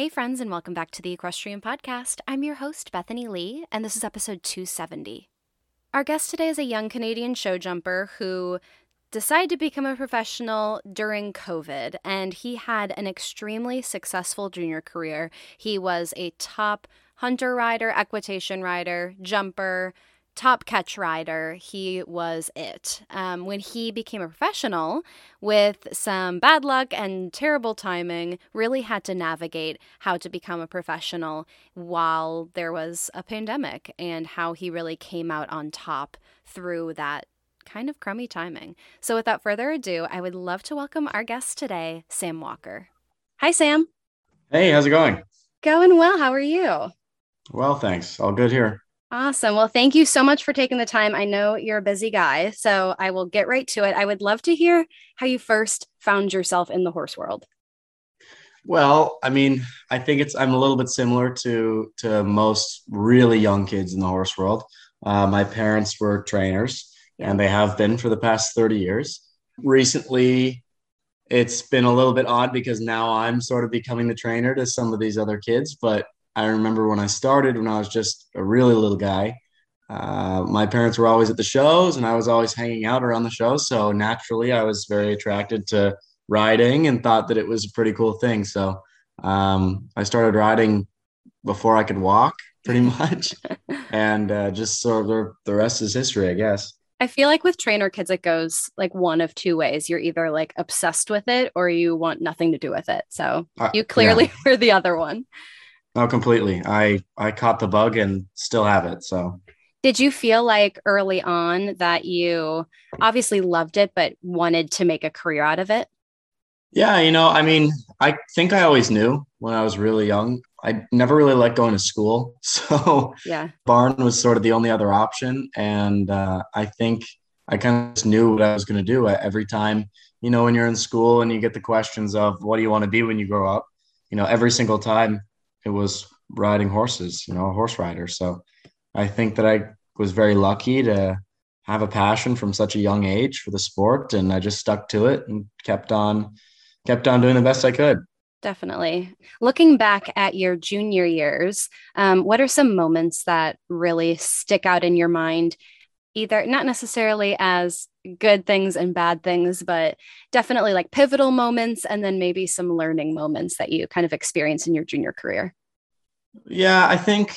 Hey, friends, and welcome back to the Equestrian Podcast. I'm your host, Bethany Lee, and this is episode 270. Our guest today is a young Canadian show jumper who decided to become a professional during COVID, and he had an extremely successful junior career. He was a top hunter rider, equitation rider, jumper, top catch rider. He was it. Um, when he became a professional, with some bad luck and terrible timing, really had to navigate how to become a professional while there was a pandemic and how he really came out on top through that kind of crummy timing. So, without further ado, I would love to welcome our guest today, Sam Walker. Hi, Sam. Hey, how's it going? Going well. How are you? Well, thanks. All good here. Awesome. Well, thank you so much for taking the time. I know you're a busy guy, so I will get right to it. I would love to hear how you first found yourself in the horse world. Well, I mean, I think it's I'm a little bit similar to to most really young kids in the horse world. Uh, my parents were trainers, and they have been for the past 30 years. Recently, it's been a little bit odd because now I'm sort of becoming the trainer to some of these other kids, but I remember when I started, when I was just a really little guy, uh, my parents were always at the shows and I was always hanging out around the shows. So naturally, I was very attracted to riding and thought that it was a pretty cool thing. So um, I started riding before I could walk, pretty much. and uh, just sort of the rest is history, I guess. I feel like with trainer kids, it goes like one of two ways. You're either like obsessed with it or you want nothing to do with it. So uh, you clearly yeah. were the other one. Oh, completely. I I caught the bug and still have it. So did you feel like early on that you obviously loved it but wanted to make a career out of it? Yeah, you know, I mean, I think I always knew when I was really young. I never really liked going to school. So yeah, barn was sort of the only other option. And uh, I think I kind of just knew what I was going to do every time, you know, when you're in school and you get the questions of what do you want to be when you grow up? You know, every single time it was riding horses, you know, a horse rider. So I think that I was very lucky to have a passion from such a young age for the sport and I just stuck to it and kept on kept on doing the best I could. Definitely. Looking back at your junior years, um, what are some moments that really stick out in your mind? Either not necessarily as good things and bad things, but definitely like pivotal moments and then maybe some learning moments that you kind of experience in your junior career. Yeah, I think,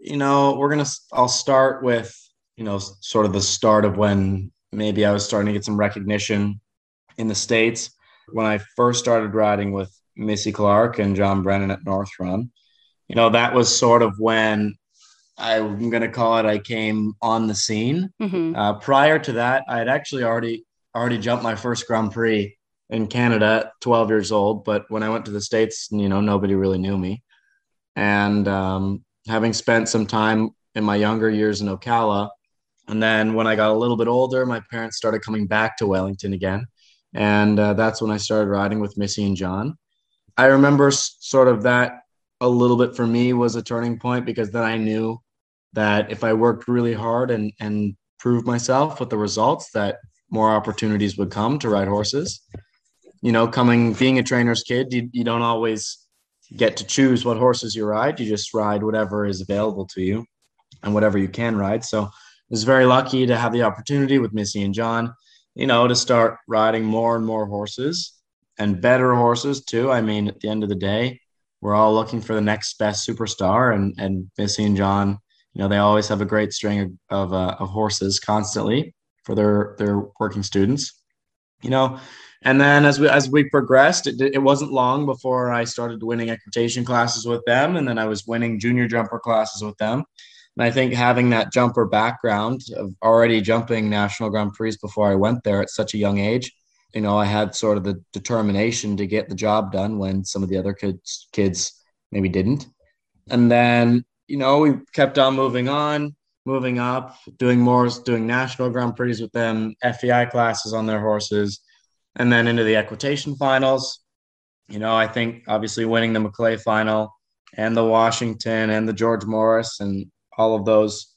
you know, we're going to, I'll start with, you know, sort of the start of when maybe I was starting to get some recognition in the States. When I first started riding with Missy Clark and John Brennan at North Run, you know, that was sort of when I'm going to call it, I came on the scene. Mm-hmm. Uh, prior to that, I had actually already already jumped my first Grand Prix in Canada at 12 years old. But when I went to the States, you know, nobody really knew me. And um, having spent some time in my younger years in Ocala, and then when I got a little bit older, my parents started coming back to Wellington again. And uh, that's when I started riding with Missy and John. I remember sort of that a little bit for me was a turning point because then I knew that if I worked really hard and and proved myself with the results, that more opportunities would come to ride horses. You know, coming being a trainer's kid, you, you don't always get to choose what horses you ride. You just ride whatever is available to you and whatever you can ride. So I was very lucky to have the opportunity with Missy and John, you know, to start riding more and more horses and better horses too. I mean, at the end of the day, we're all looking for the next best superstar and and Missy and John you know they always have a great string of uh, of horses constantly for their their working students. You know and then as we as we progressed it, it wasn't long before i started winning equitation classes with them and then i was winning junior jumper classes with them. And i think having that jumper background of already jumping national grand prix before i went there at such a young age you know i had sort of the determination to get the job done when some of the other kids kids maybe didn't and then you know, we kept on moving on. moving up, doing more, doing national Grand Prix with them, FEI classes on their horses, and then into the equitation finals. You know, I think obviously winning the Maclay final and the Washington and the George Morris and all of those,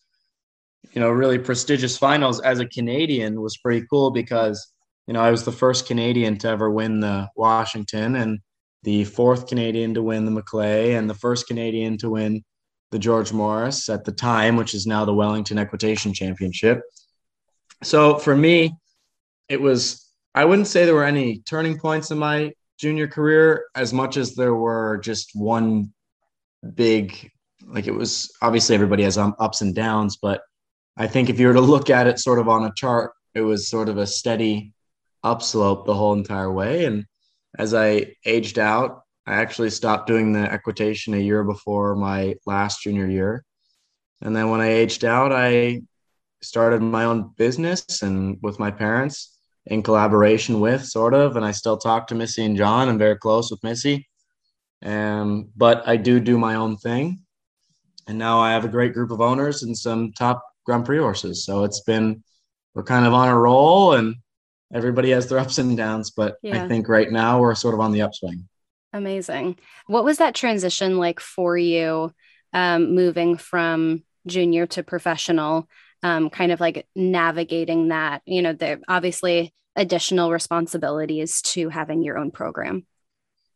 you know, really prestigious finals as a Canadian was pretty cool because, you know, I was the first Canadian to ever win the Washington and the fourth Canadian to win the Maclay and the first Canadian to win the George Morris at the time, which is now the Wellington Equitation Championship. So for me, it was, I wouldn't say there were any turning points in my junior career as much as there were just one big, like it was obviously everybody has um, ups and downs, but I think if you were to look at it sort of on a chart, it was sort of a steady upslope the whole entire way. And as I aged out, I actually stopped doing the equitation a year before my last junior year. And then when I aged out, I started my own business and with my parents in collaboration with sort of. And I still talk to Missy and John. I'm very close with Missy. Um, but I do do my own thing. And now I have a great group of owners and some top Grand Prix horses. So it's been, we're kind of on a roll and everybody has their ups and downs. But yeah. I think right now we're sort of on the upswing. Amazing. What was that transition like for you um, moving from junior to professional? Um, kind of like navigating that, you know, the obviously additional responsibilities to having your own program.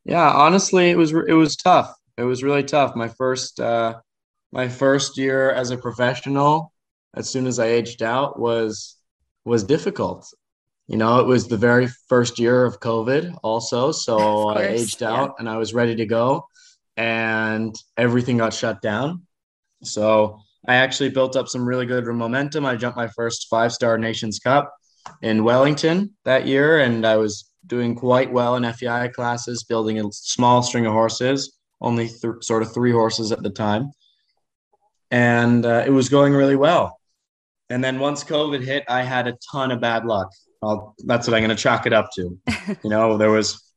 Yeah, honestly, it was it was tough. It was really tough. My first uh, my first year as a professional, as soon as I aged out, was was difficult you know, it was the very first year of COVID, also. So I aged yeah. out and I was ready to go, and everything got shut down. So I actually built up some really good momentum. I jumped my first five star Nations Cup in Wellington that year, and I was doing quite well in FEI classes, building a small string of horses, only th- sort of three horses at the time. And uh, it was going really well. And then once COVID hit, I had a ton of bad luck. I'll, that's what I'm going to chalk it up to. you know, there was,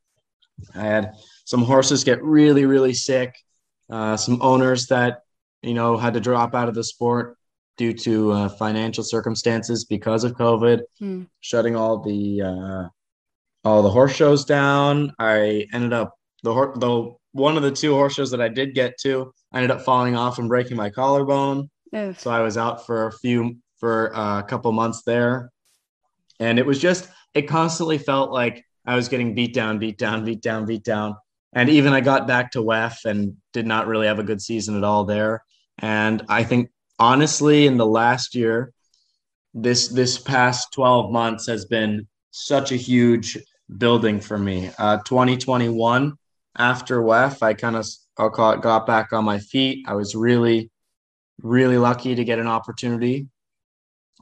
I had some horses get really, really sick, uh, some owners that, you know, had to drop out of the sport due to uh, financial circumstances because of COVID, hmm. shutting all the, uh, all the horse shows down. I ended up the horse, the one of the two horse shows that I did get to, I ended up falling off and breaking my collarbone. Oof. So I was out for a few for uh, a couple months there. And it was just, it constantly felt like I was getting beat down, beat down, beat down, beat down. And even I got back to WEF and did not really have a good season at all there. And I think honestly, in the last year, this this past 12 months has been such a huge building for me. Uh, 2021 after WEF, I kind of I'll call it got back on my feet. I was really, really lucky to get an opportunity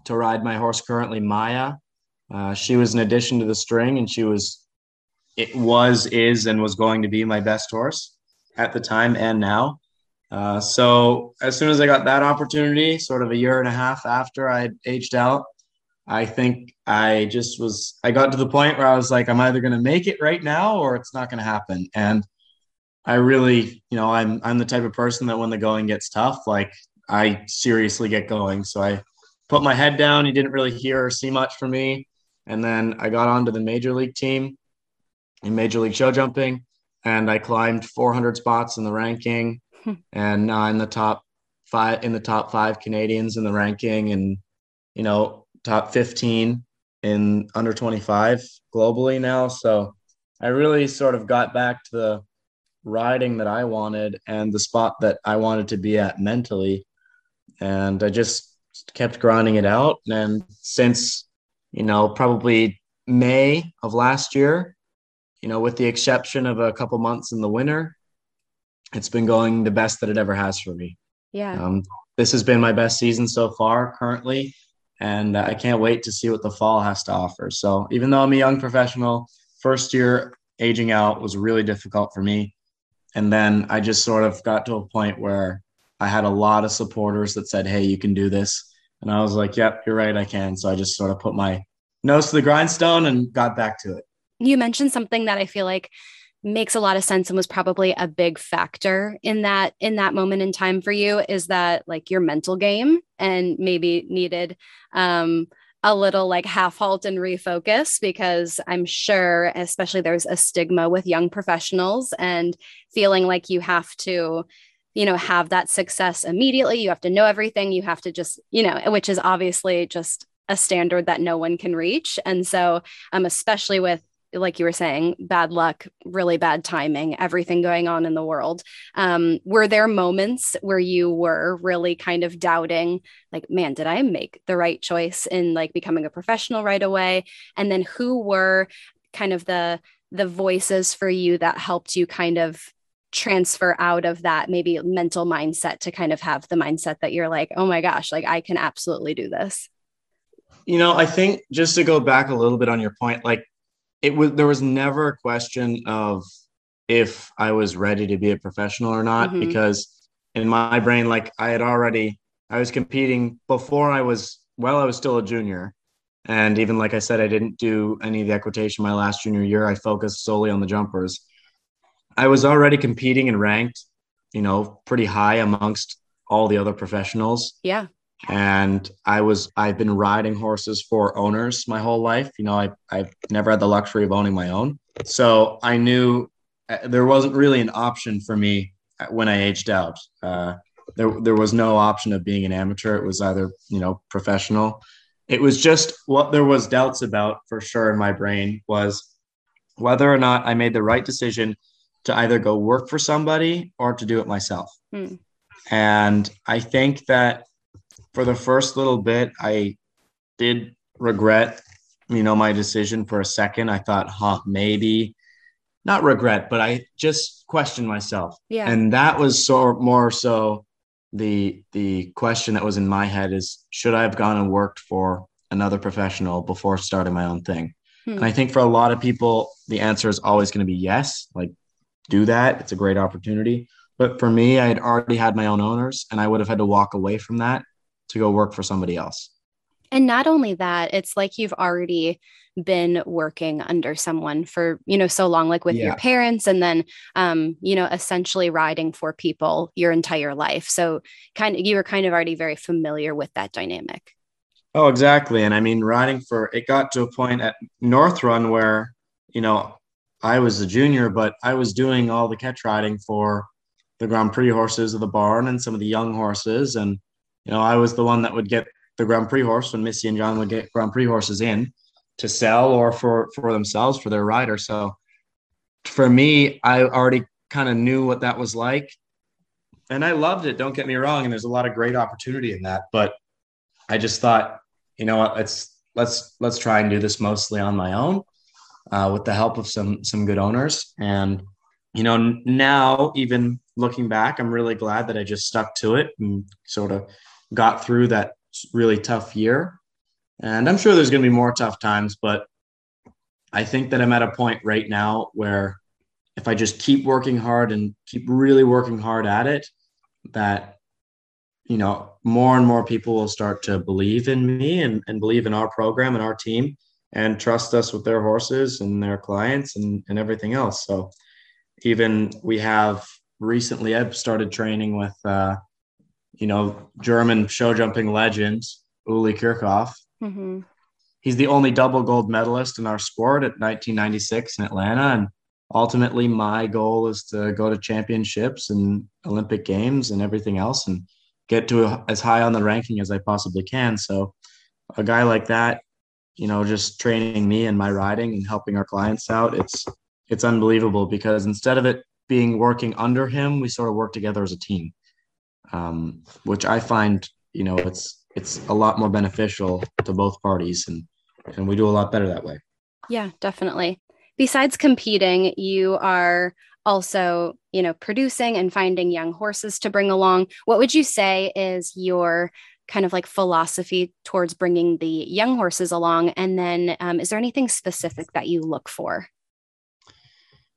to ride my horse currently, Maya, uh, she was an addition to the string, and she was, it was, is, and was going to be my best horse at the time and now. Uh, so as soon as I got that opportunity, sort of a year and a half after I aged out, I think I just was, I got to the point where I was like, I'm either going to make it right now or it's not going to happen. And I really, you know, I'm, I'm the type of person that when the going gets tough, like I seriously get going. So I put my head down. He didn't really hear or see much from me. And then I got onto the major league team in major league show jumping, and I climbed 400 spots in the ranking, and uh, now I'm the top five in the top five Canadians in the ranking, and you know top 15 in under 25 globally now. So I really sort of got back to the riding that I wanted and the spot that I wanted to be at mentally. And I just kept grinding it out. And since you know, probably May of last year, you know, with the exception of a couple months in the winter, it's been going the best that it ever has for me. Yeah. Um, this has been my best season so far currently, and I can't wait to see what the fall has to offer. So, even though I'm a young professional, first year aging out was really difficult for me. And then I just sort of got to a point where I had a lot of supporters that said, Hey, you can do this. And I was like, yep, you're right, I can. So I just sort of put my nose to the grindstone and got back to it. You mentioned something that I feel like makes a lot of sense and was probably a big factor in that in that moment in time for you is that like your mental game and maybe needed um a little like half halt and refocus because I'm sure, especially there's a stigma with young professionals and feeling like you have to, you know, have that success immediately. You have to know everything. You have to just, you know, which is obviously just a standard that no one can reach. And so, um, especially with like you were saying, bad luck, really bad timing, everything going on in the world. Um, were there moments where you were really kind of doubting, like, man, did I make the right choice in like becoming a professional right away? And then who were kind of the the voices for you that helped you kind of transfer out of that maybe mental mindset to kind of have the mindset that you're like, oh my gosh, like I can absolutely do this? You know, I think just to go back a little bit on your point, like it was there was never a question of if I was ready to be a professional or not mm-hmm. because in my brain like I had already I was competing before I was well I was still a junior and even like I said I didn't do any of the equitation my last junior year I focused solely on the jumpers I was already competing and ranked you know pretty high amongst all the other professionals yeah and I was I've been riding horses for owners my whole life. You know, I I've never had the luxury of owning my own, so I knew uh, there wasn't really an option for me when I aged out. Uh, there there was no option of being an amateur. It was either you know professional. It was just what there was doubts about for sure in my brain was whether or not I made the right decision to either go work for somebody or to do it myself. Hmm. And I think that for the first little bit, I did regret, you know, my decision for a second. I thought, huh, maybe not regret, but I just questioned myself. Yeah. And that was so more so the the question that was in my head is should I have gone and worked for another professional before starting my own thing? Hmm. And I think for a lot of people, the answer is always going to be yes, like do that. It's a great opportunity. But for me, I had already had my own owners and I would have had to walk away from that to go work for somebody else. And not only that, it's like you've already been working under someone for, you know, so long, like with yeah. your parents, and then, um, you know, essentially riding for people your entire life. So, kind of, you were kind of already very familiar with that dynamic. Oh, exactly. And I mean, riding for it got to a point at North Run where, you know, I was a junior, but I was doing all the catch riding for the Grand Prix horses of the barn and some of the young horses. And you know, I was the one that would get the Grand Prix horse when Missy and John would get Grand Prix horses in to sell or for for themselves for their rider. So for me, I already kind of knew what that was like, and I loved it. Don't get me wrong, and there's a lot of great opportunity in that. But I just thought, you know what, let's let's let's try and do this mostly on my own, uh, with the help of some some good owners. And you know, now even looking back, I'm really glad that I just stuck to it and sort of got through that really tough year. And I'm sure there's going to be more tough times, but I think that I'm at a point right now where if I just keep working hard and keep really working hard at it, that you know more and more people will start to believe in me and, and believe in our program and our team and trust us with their horses and their clients and, and everything else. So even we have recently I've started training with uh, you know, German show jumping legend, Uli Kirchhoff. Mm-hmm. He's the only double gold medalist in our sport at 1996 in Atlanta. And ultimately, my goal is to go to championships and Olympic Games and everything else and get to a, as high on the ranking as I possibly can. So, a guy like that, you know, just training me and my riding and helping our clients out, it's it's unbelievable because instead of it being working under him, we sort of work together as a team um, which I find you know it's it's a lot more beneficial to both parties, and and we do a lot better that way. Yeah, definitely. Besides competing, you are also you know producing and finding young horses to bring along. What would you say is your kind of like philosophy towards bringing the young horses along? And then, um, is there anything specific that you look for?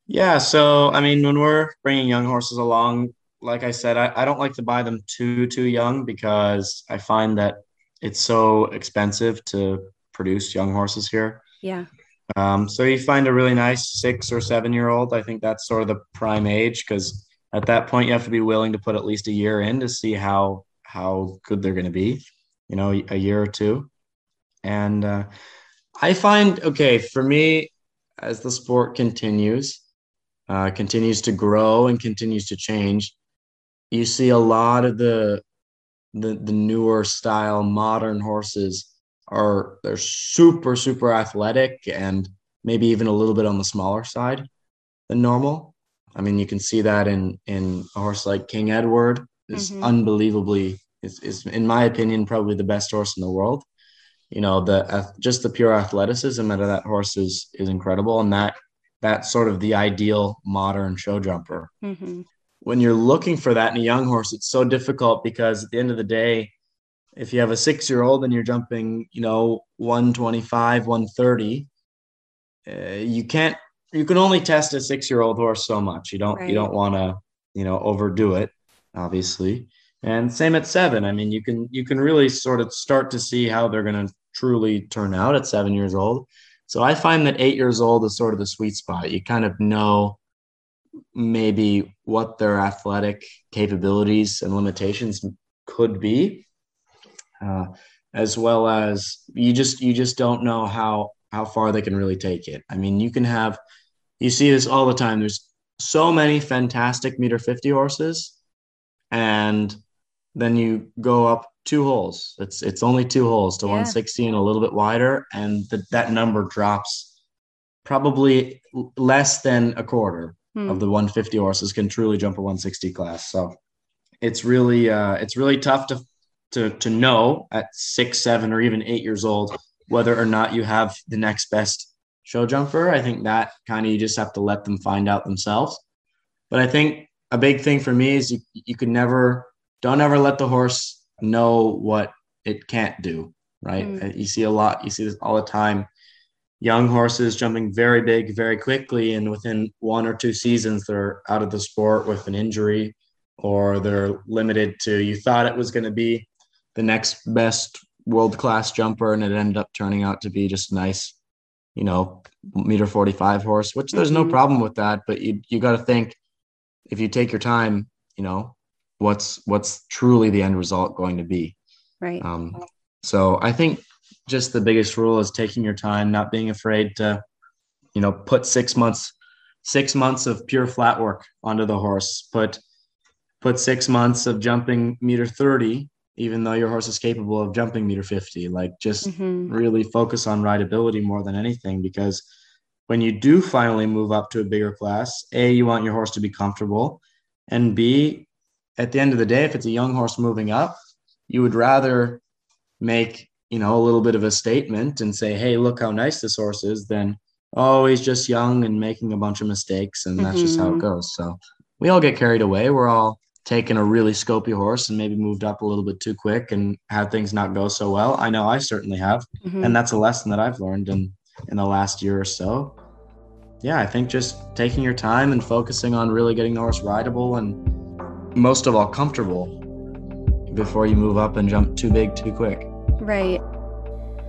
Yeah, so I mean, when we're bringing young horses along, like I said, I, I don't like to buy them too too young because I find that it's so expensive to produce young horses here. Yeah. Um, so you find a really nice six or seven year old. I think that's sort of the prime age because at that point you have to be willing to put at least a year in to see how how good they're going to be. You know, a year or two, and uh, I find okay for me as the sport continues, uh, continues to grow and continues to change. You see a lot of the the the newer style modern horses are they're super super athletic and maybe even a little bit on the smaller side than normal. I mean, you can see that in in a horse like King Edward is mm-hmm. unbelievably is, is in my opinion probably the best horse in the world. You know, the just the pure athleticism out of that horse is is incredible, and that that's sort of the ideal modern show jumper. Mm-hmm. When you're looking for that in a young horse, it's so difficult because at the end of the day, if you have a six year old and you're jumping, you know, 125, 130, uh, you can't, you can only test a six year old horse so much. You don't, right. you don't want to, you know, overdo it, obviously. And same at seven. I mean, you can, you can really sort of start to see how they're going to truly turn out at seven years old. So I find that eight years old is sort of the sweet spot. You kind of know maybe what their athletic capabilities and limitations could be uh, as well as you just you just don't know how how far they can really take it. I mean, you can have you see this all the time. There's so many fantastic meter 50 horses and then you go up two holes. It's it's only two holes to yeah. 160 and a little bit wider and the, that number drops probably less than a quarter hmm. of the 150 horses can truly jump a 160 class. So it's really uh, it's really tough to to to know at six, seven, or even eight years old whether or not you have the next best show jumper. I think that kind of you just have to let them find out themselves. But I think a big thing for me is you you can never don't ever let the horse know what it can't do. Right? Mm. You see a lot. You see this all the time. Young horses jumping very big, very quickly, and within one or two seasons, they're out of the sport with an injury, or they're limited to. You thought it was going to be the next best world class jumper, and it ended up turning out to be just nice, you know, meter 45 horse, which there's no mm-hmm. problem with that. But you, you got to think if you take your time, you know, what's what's truly the end result going to be. Right. Um, so I think just the biggest rule is taking your time, not being afraid to, you know, put six months, six months of pure flat work onto the horse. Put put six months of jumping meter 30 even though your horse is capable of jumping meter 50 like just mm-hmm. really focus on rideability more than anything because when you do finally move up to a bigger class a you want your horse to be comfortable and b at the end of the day if it's a young horse moving up you would rather make you know a little bit of a statement and say hey look how nice this horse is than oh he's just young and making a bunch of mistakes and that's mm-hmm. just how it mm-hmm. goes so we all get carried away we're all taking a really scopy horse and maybe moved up a little bit too quick and had things not go so well. I know I certainly have. Mm-hmm. And that's a lesson that I've learned in in the last year or so. Yeah, I think just taking your time and focusing on really getting the horse rideable and most of all comfortable before you move up and jump too big too quick. Right.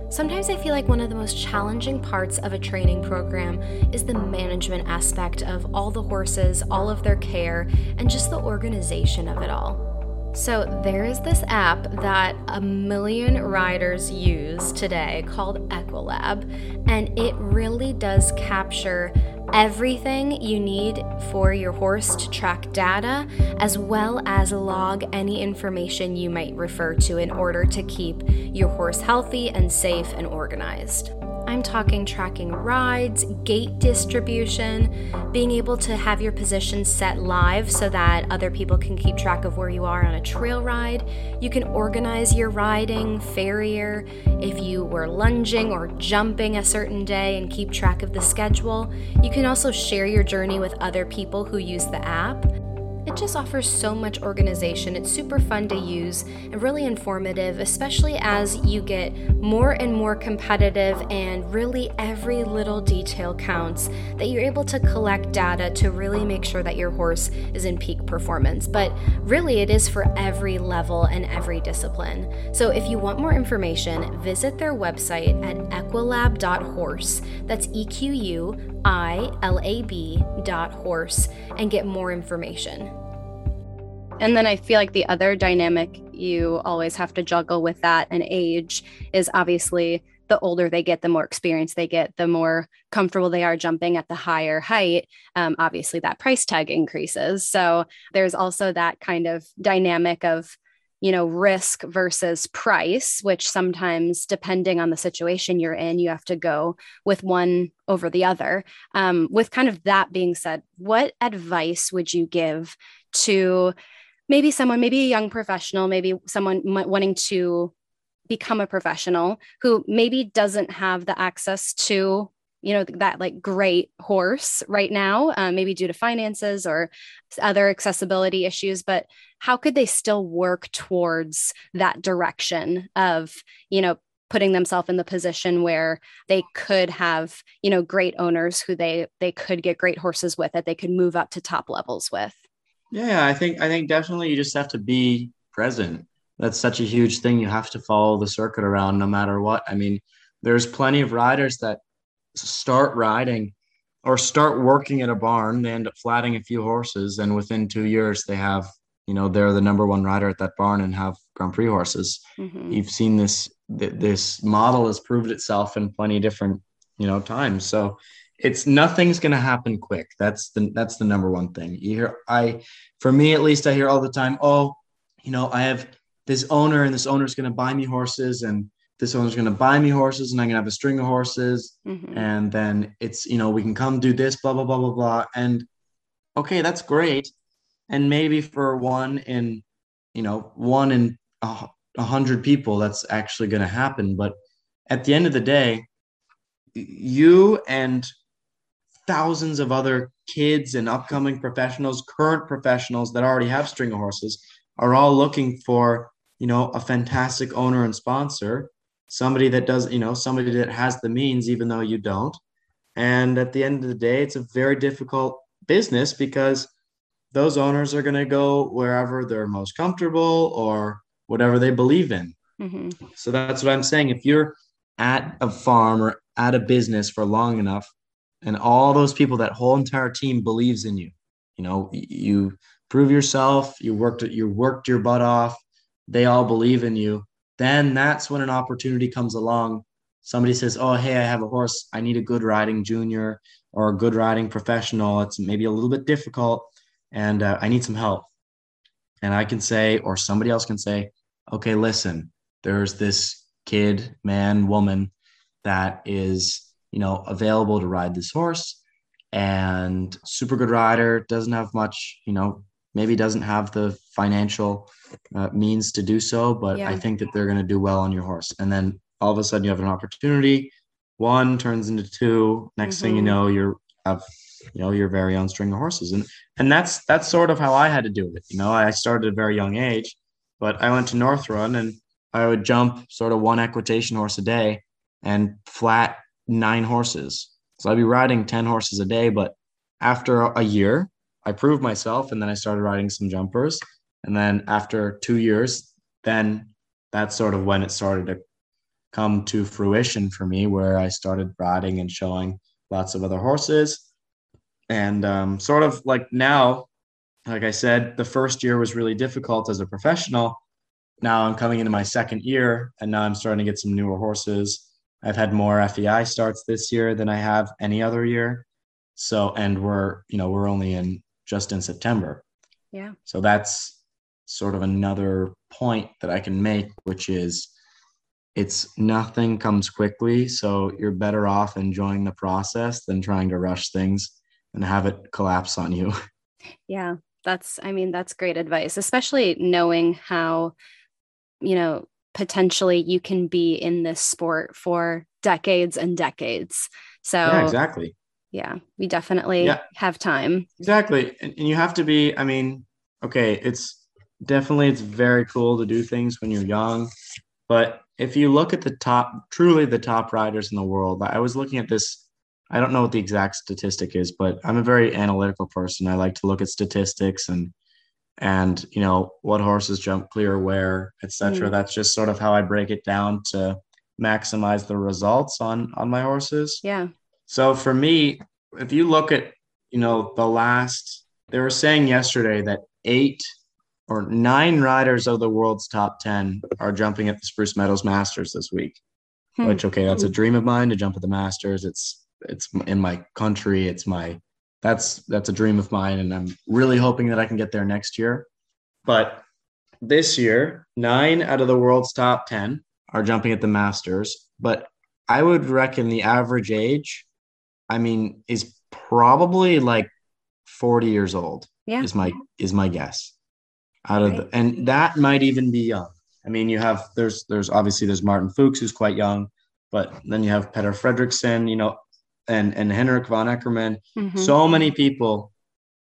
Sometimes I feel like one of the most challenging parts of a training program is the management aspect of all the horses, all of their care, and just the organization of it all. So, there is this app that a million riders use today called Equilab, and it really does capture everything you need for your horse to track data, as well as log any information you might refer to in order to keep your horse healthy and safe and organized. I'm talking tracking rides, gait distribution, being able to have your position set live so that other people can keep track of where you are on a trail ride. You can organize your riding, farrier, if you were lunging or jumping a certain day and keep track of the schedule. You can also share your journey with other people who use the app. It just offers so much organization. It's super fun to use and really informative, especially as you get more and more competitive and really every little detail counts, that you're able to collect data to really make sure that your horse is in peak performance. But really, it is for every level and every discipline. So if you want more information, visit their website at equilab.horse. That's E Q U I L A B dot horse and get more information. And then I feel like the other dynamic you always have to juggle with that and age is obviously the older they get, the more experience they get, the more comfortable they are jumping at the higher height. Um, obviously, that price tag increases. So there's also that kind of dynamic of you know risk versus price which sometimes depending on the situation you're in you have to go with one over the other. Um, with kind of that being said what advice would you give to maybe someone maybe a young professional maybe someone wanting to become a professional who maybe doesn't have the access to you know that like great horse right now uh, maybe due to finances or other accessibility issues but how could they still work towards that direction of you know putting themselves in the position where they could have you know great owners who they they could get great horses with that they could move up to top levels with? Yeah i think i think definitely you just have to be present. That's such a huge thing. You have to follow the circuit around no matter what. I mean there's plenty of riders that start riding or start working at a barn, they end up flatting a few horses, and within two years they have, you know, they're the number one rider at that barn and have Grand Prix horses. Mm-hmm. You've seen this this model has proved itself in plenty of different, you know, times. So it's nothing's going to happen quick. That's the that's the number one thing. You hear I for me at least I hear all the time, "Oh, you know, I have this owner and this owner's going to buy me horses and this owner's going to buy me horses and I'm going to have a string of horses. Mm-hmm. And then it's, you know, we can come do this, blah, blah, blah, blah, blah. And okay, that's great. And maybe for one in, you know, one in a, a hundred people, that's actually going to happen. But at the end of the day, you and thousands of other kids and upcoming professionals, current professionals that already have string of horses are all looking for, you know, a fantastic owner and sponsor somebody that does, you know, somebody that has the means, even though you don't. And at the end of the day, it's a very difficult business because those owners are going to go wherever they're most comfortable or whatever they believe in. Mm-hmm. So that's what I'm saying. If you're at a farm or at a business for long enough, and all those people, that whole entire team believes in you, you know, you prove yourself, you worked, you worked your butt off, they all believe in you then that's when an opportunity comes along. Somebody says, Oh, hey, I have a horse. I need a good riding junior or a good riding professional. It's maybe a little bit difficult and uh, I need some help. And I can say, or somebody else can say, Okay, listen, there's this kid, man, woman that is, you know, available to ride this horse and super good rider, doesn't have much, you know, maybe doesn't have the financial uh, means to do so, but yeah. I think that they're going to do well on your horse. And then all of a sudden you have an opportunity. One turns into two. Next mm-hmm. thing you mm-hmm. know, you're have you know your very own string of horses, and and that's that's sort of how I had to do it. You know, I started at a very young age, but I went to North Run and I would jump sort of one equitation horse a day and flat nine horses. So I'd be riding 10 horses a day. But after a year, I proved myself and then I started riding some jumpers. And then after two years, then that's sort of when it started to come to fruition for me, where I started riding and showing lots of other horses. And um, sort of like now, like I said, the first year was really difficult as a professional. Now I'm coming into my second year, and now I'm starting to get some newer horses. I've had more FEI starts this year than I have any other year. So, and we're, you know, we're only in just in September. Yeah. So that's sort of another point that I can make, which is it's nothing comes quickly. So you're better off enjoying the process than trying to rush things and have it collapse on you. Yeah. That's, I mean, that's great advice, especially knowing how, you know, potentially you can be in this sport for decades and decades. So, yeah, exactly yeah, we definitely yeah. have time. Exactly. And, and you have to be, I mean, okay, it's definitely it's very cool to do things when you're young, but if you look at the top, truly the top riders in the world, I was looking at this. I don't know what the exact statistic is, but I'm a very analytical person. I like to look at statistics and and you know what horses jump clear where, etc. Mm. That's just sort of how I break it down to maximize the results on on my horses. Yeah. So for me, if you look at you know the last, they were saying yesterday that eight or nine riders of the world's top 10 are jumping at the Spruce Meadows Masters this week. Hmm. Which okay, that's a dream of mine to jump at the Masters. It's it's in my country. It's my that's that's a dream of mine and I'm really hoping that I can get there next year. But this year, 9 out of the world's top 10 are jumping at the Masters, but I would reckon the average age I mean is probably like 40 years old. Yeah. Is my is my guess out of the, and that might even be young. I mean, you have there's there's obviously there's Martin Fuchs who's quite young, but then you have Peder Fredricson, you know, and and Henrik von Eckermann. Mm-hmm. So many people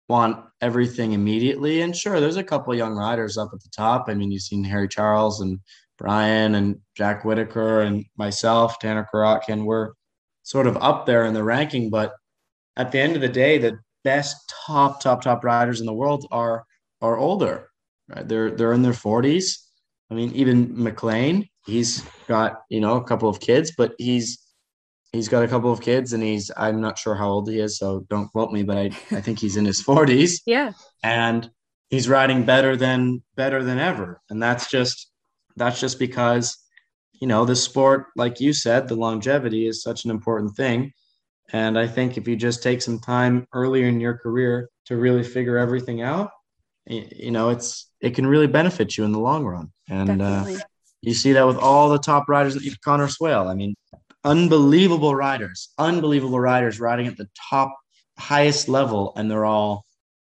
want everything immediately, and sure, there's a couple young riders up at the top. I mean, you've seen Harry Charles and Brian and Jack Whitaker and myself, Tanner Korotkin. We're sort of up there in the ranking, but at the end of the day, the best top top top riders in the world are are older right? They're they're in their 40s. I mean, even McLain, he's got you know a couple of kids, but he's he's got a couple of kids, and he's I'm not sure how old he is, so don't quote me, but I I think he's in his 40s. Yeah, and he's riding better than better than ever, and that's just that's just because you know the sport, like you said, the longevity is such an important thing. And I think if you just take some time earlier in your career to really figure everything out, you know, it's it can really benefit you in the long run. And uh, you see that with all the top riders, Conor Swail. I mean, unbelievable riders, unbelievable riders riding at the top, highest level, and they're all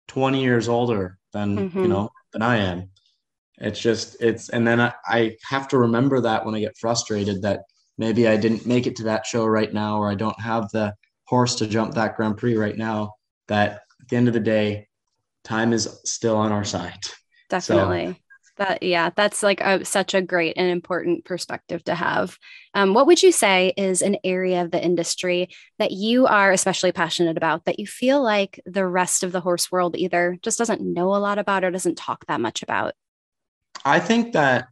20 years older than mm-hmm. you know than I am. It's just it's, and then I, I have to remember that when I get frustrated that maybe I didn't make it to that show right now, or I don't have the horse to jump that Grand Prix right now. That at the end of the day, time is still on our side. Definitely. So, that yeah that's like a, such a great and important perspective to have um, what would you say is an area of the industry that you are especially passionate about that you feel like the rest of the horse world either just doesn't know a lot about or doesn't talk that much about i think that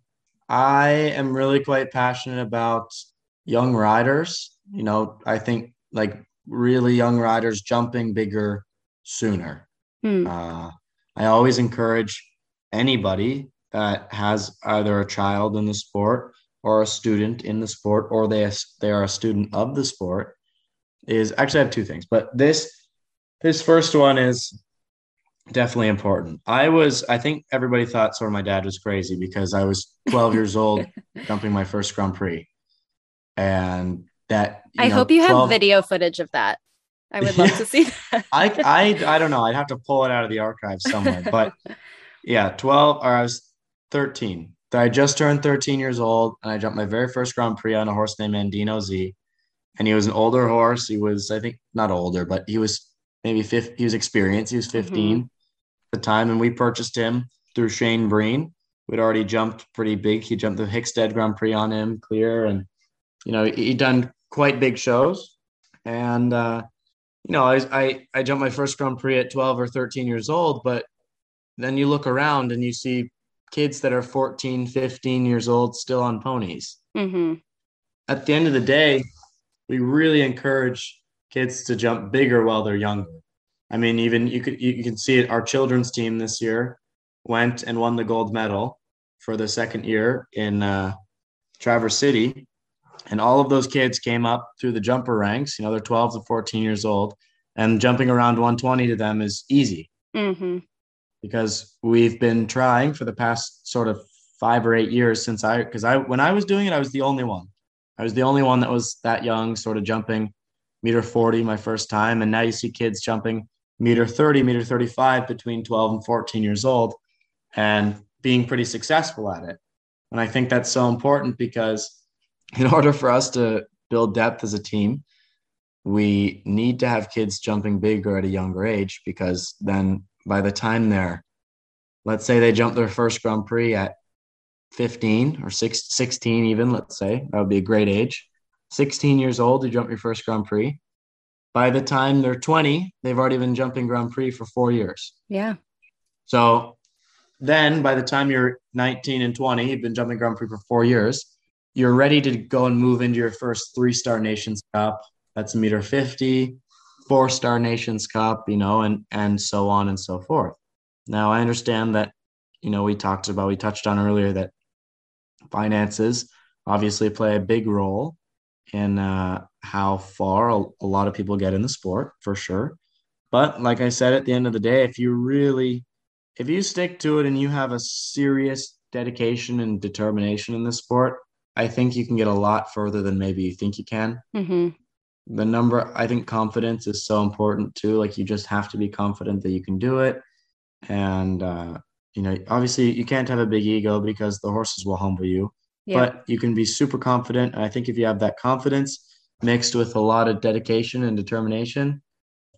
i am really quite passionate about young riders you know i think like really young riders jumping bigger sooner Hmm. Uh, I always encourage anybody that has either a child in the sport or a student in the sport, or they they are a student of the sport. Is actually I have two things, but this this first one is definitely important. I was I think everybody thought sort of my dad was crazy because I was 12 years old jumping my first Grand Prix, and that I know, hope you 12, have video footage of that. I would love to see that. I, I, I don't know. I'd have to pull it out of the archive somewhere. But yeah, 12 or I was 13. I just turned 13 years old and I jumped my very first Grand Prix on a horse named Andino Z. And he was an older horse. He was, I think, not older, but he was maybe 50, he was experienced. He was 15 mm-hmm. The time. And we purchased him through Shane Breen. We'd already jumped pretty big. He jumped the Hickstead Grand Prix on him, clear. And, you know, he'd done quite big shows. And, uh, you know, I, I, I jumped my first Grand Prix at 12 or 13 years old, but then you look around and you see kids that are 14, 15 years old still on ponies. Mm-hmm. At the end of the day, we really encourage kids to jump bigger while they're younger. I mean, even you could you can see it. Our children's team this year went and won the gold medal for the second year in uh, Traverse City, and all of those kids came up through the jumper ranks. You know, they're 12 to 14 years old, and jumping around 120 to them is easy mm-hmm. because we've been trying for the past sort of five or eight years since I, because I, when I was doing it, I was the only one. I was the only one that was that young, sort of jumping meter 40 my first time. And now you see kids jumping meter 30, meter 35 between 12 and 14 years old and being pretty successful at it. And I think that's so important because in order for us to build depth as a team, we need to have kids jumping bigger at a younger age because then by the time they're let's say they jump their first Grand Prix at 15 or six, 16, even, let's say. That would be a great age. 16 years old, you jump your first Grand Prix. By the time they're 20, they've already been jumping Grand Prix for four years. Yeah. So then by the time you're 19 and 20, you've been jumping Grand Prix for four years, you're ready to go and move into your first three star Nations Cup. That's a meter 50, four star Nations Cup, you know, and, and so on and so forth. Now, I understand that, you know, we talked about, we touched on earlier that finances obviously play a big role in uh, how far a, a lot of people get in the sport for sure. But like I said, at the end of the day, if you really, if you stick to it and you have a serious dedication and determination in the sport, I think you can get a lot further than maybe you think you can. Mm-hmm. The number, I think confidence is so important too. Like you just have to be confident that you can do it. And, uh, you know, obviously you can't have a big ego because the horses will humble you, yeah. but you can be super confident. And I think if you have that confidence mixed with a lot of dedication and determination,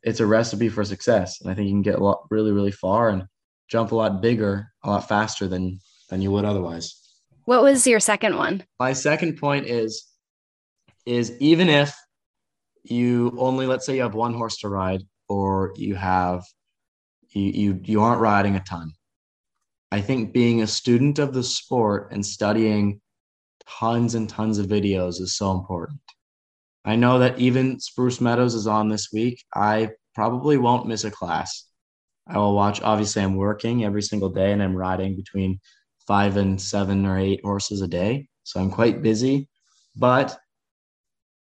it's a recipe for success. And I think you can get a lot really, really far and jump a lot bigger, a lot faster than than you would otherwise. What was your second one? My second point is is even if you only let's say you have one horse to ride or you have you you, you aren't riding a ton. I think being a student of the sport and studying tons and tons of videos is so important. I know that even Spruce Meadows is on this week. I probably won't miss a class. I will watch. Obviously, I'm working every single day and I'm riding between five and seven or eight horses a day. So I'm quite busy. But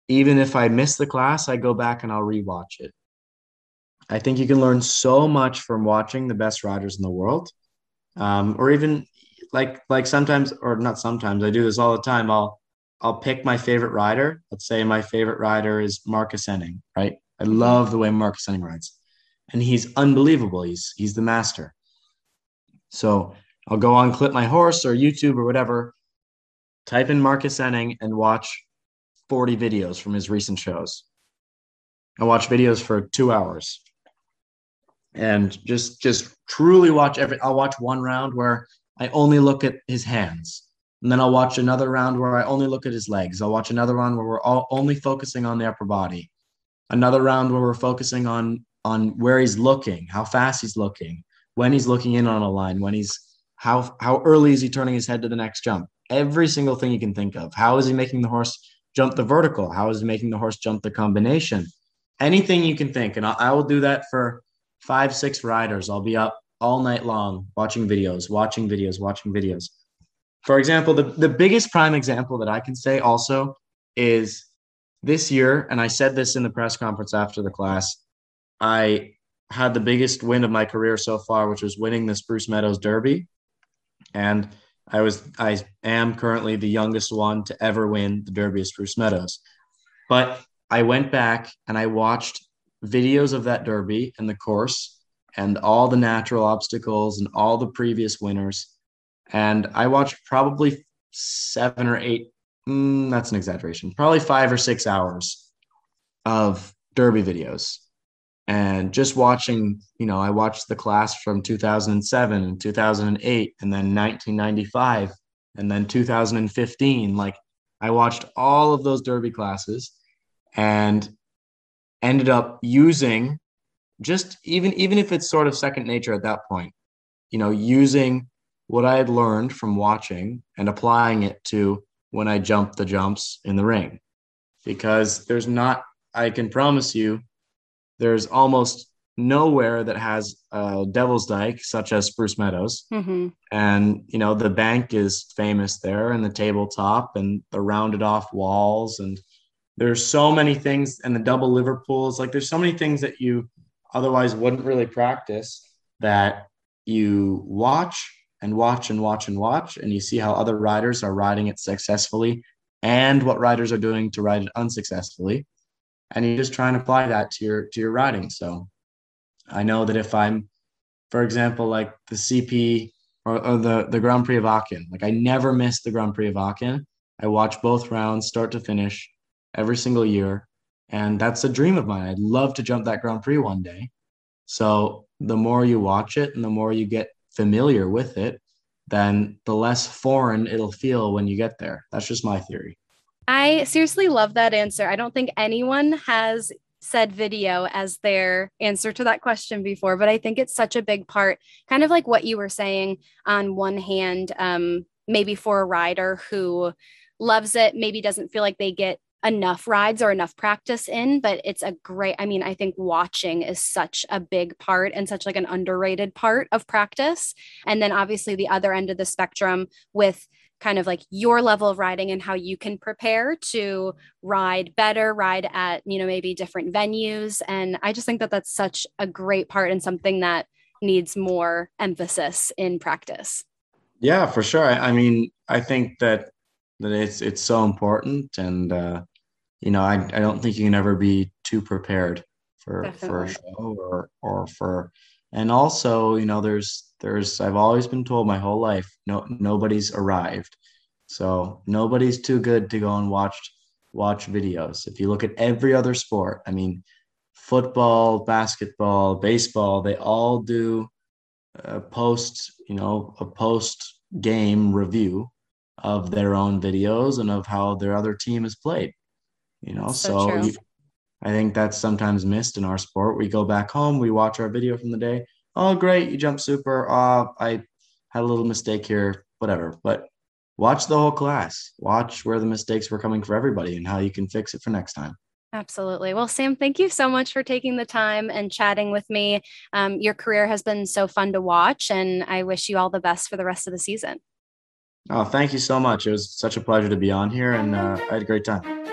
even if I miss the class, I go back and I'll rewatch it. I think you can learn so much from watching the best riders in the world. Um, or even like like sometimes or not sometimes I do this all the time. I'll I'll pick my favorite rider. Let's say my favorite rider is Marcus Ehning, right? I mm-hmm. love the way Marcus Ehning rides. And he's unbelievable. He's he's the master. So I'll go on Clip My Horse or YouTube or whatever, type in Marcus Ehning and watch 40 videos from his recent shows. I watch videos for two hours and just just truly watch every I'll watch one round where I only look at his hands and then I'll watch another round where I only look at his legs. I'll watch another round where we're all only focusing on the upper body. Another round where we're focusing on on where he's looking, how fast he's looking, when he's looking in on a line, when he's how how early is he turning his head to the next jump. Every single thing you can think of. How is he making the horse jump the vertical? How is he making the horse jump the combination? Anything you can think, and I, I will do that for five, six riders. I'll be up all night long watching videos, watching videos, watching videos for example, the, the biggest prime example that I can say also is this year, and I said this in the press conference after the class, I had the biggest win of my career so far, which was winning the Spruce Meadows Derby. And I was I am currently the youngest one to ever win the Derby of Spruce Meadows. But I went back and I watched videos of that Derby and the course and all the natural obstacles and all the previous winners and I watched probably seven or eight. Mm, that's an exaggeration. Probably five or six hours of Derby videos, and just watching. You know, I watched the class from 2007 and 2008, and then 1995, and then 2015. Like I watched all of those Derby classes, and ended up using just even even if it's sort of second nature at that point you know using what I had learned from watching and applying it to when I jump the jumps in the ring. Because there's not, I can promise you, there's almost nowhere that has a devil's dyke such as Spruce Meadows. Mm-hmm. And, you know, the bank is famous there and the tabletop and the rounded off walls. And there's so many things and the double Liverpools. Like there's so many things that you otherwise wouldn't really practice that you watch and watch and watch and watch, and you see how other riders are riding it successfully and what riders are doing to ride it unsuccessfully. And you just try and apply that to your to your riding. So I know that if I'm, for example, like the CP or, or the, the Grand Prix of Aachen, like I never miss the Grand Prix of Aachen. I watch both rounds start to finish every single year. And that's a dream of mine. I'd love to jump that Grand Prix one day. So the more you watch it and the more you get familiar with it, then the less foreign it'll feel when you get there. That's just my theory. I seriously love that answer. I don't think anyone has said video as their answer to that question before, but I think it's such a big part, kind of like what you were saying on one hand, um, maybe for a rider who loves it, maybe doesn't feel like they get enough rides or enough practice in but it's a great i mean i think watching is such a big part and such like an underrated part of practice. And then obviously the other end of the spectrum with kind of like your level of riding and how you can prepare to ride better ride at you know maybe different venues. And i just think that that's such a great part and something that needs more emphasis in practice. Yeah for sure. I, I mean i think that that it's it's so important and uh you know, I, I don't think you can ever be too prepared for Definitely. for a show or or for and also, you know, there's there's I've always been told my whole life, no nobody's arrived. So nobody's too good to go and watch watch videos. If you look at every other sport, I mean, football, basketball, baseball, they all do a post, you know, a post game review of their own videos and of how their other team has played you know so, so you, i think that's sometimes missed in our sport we go back home we watch our video from the day oh great you jump super uh, i had a little mistake here whatever but watch the whole class watch where the mistakes were coming for everybody and how you can fix it for next time Absolutely. Well, Sam, thank you so much for taking the time and chatting with me. Um, your career has been so fun to watch, and I wish you all the best for the rest of the season. Oh, thank you so much. It was such a pleasure to be on here, and uh, I had a great time.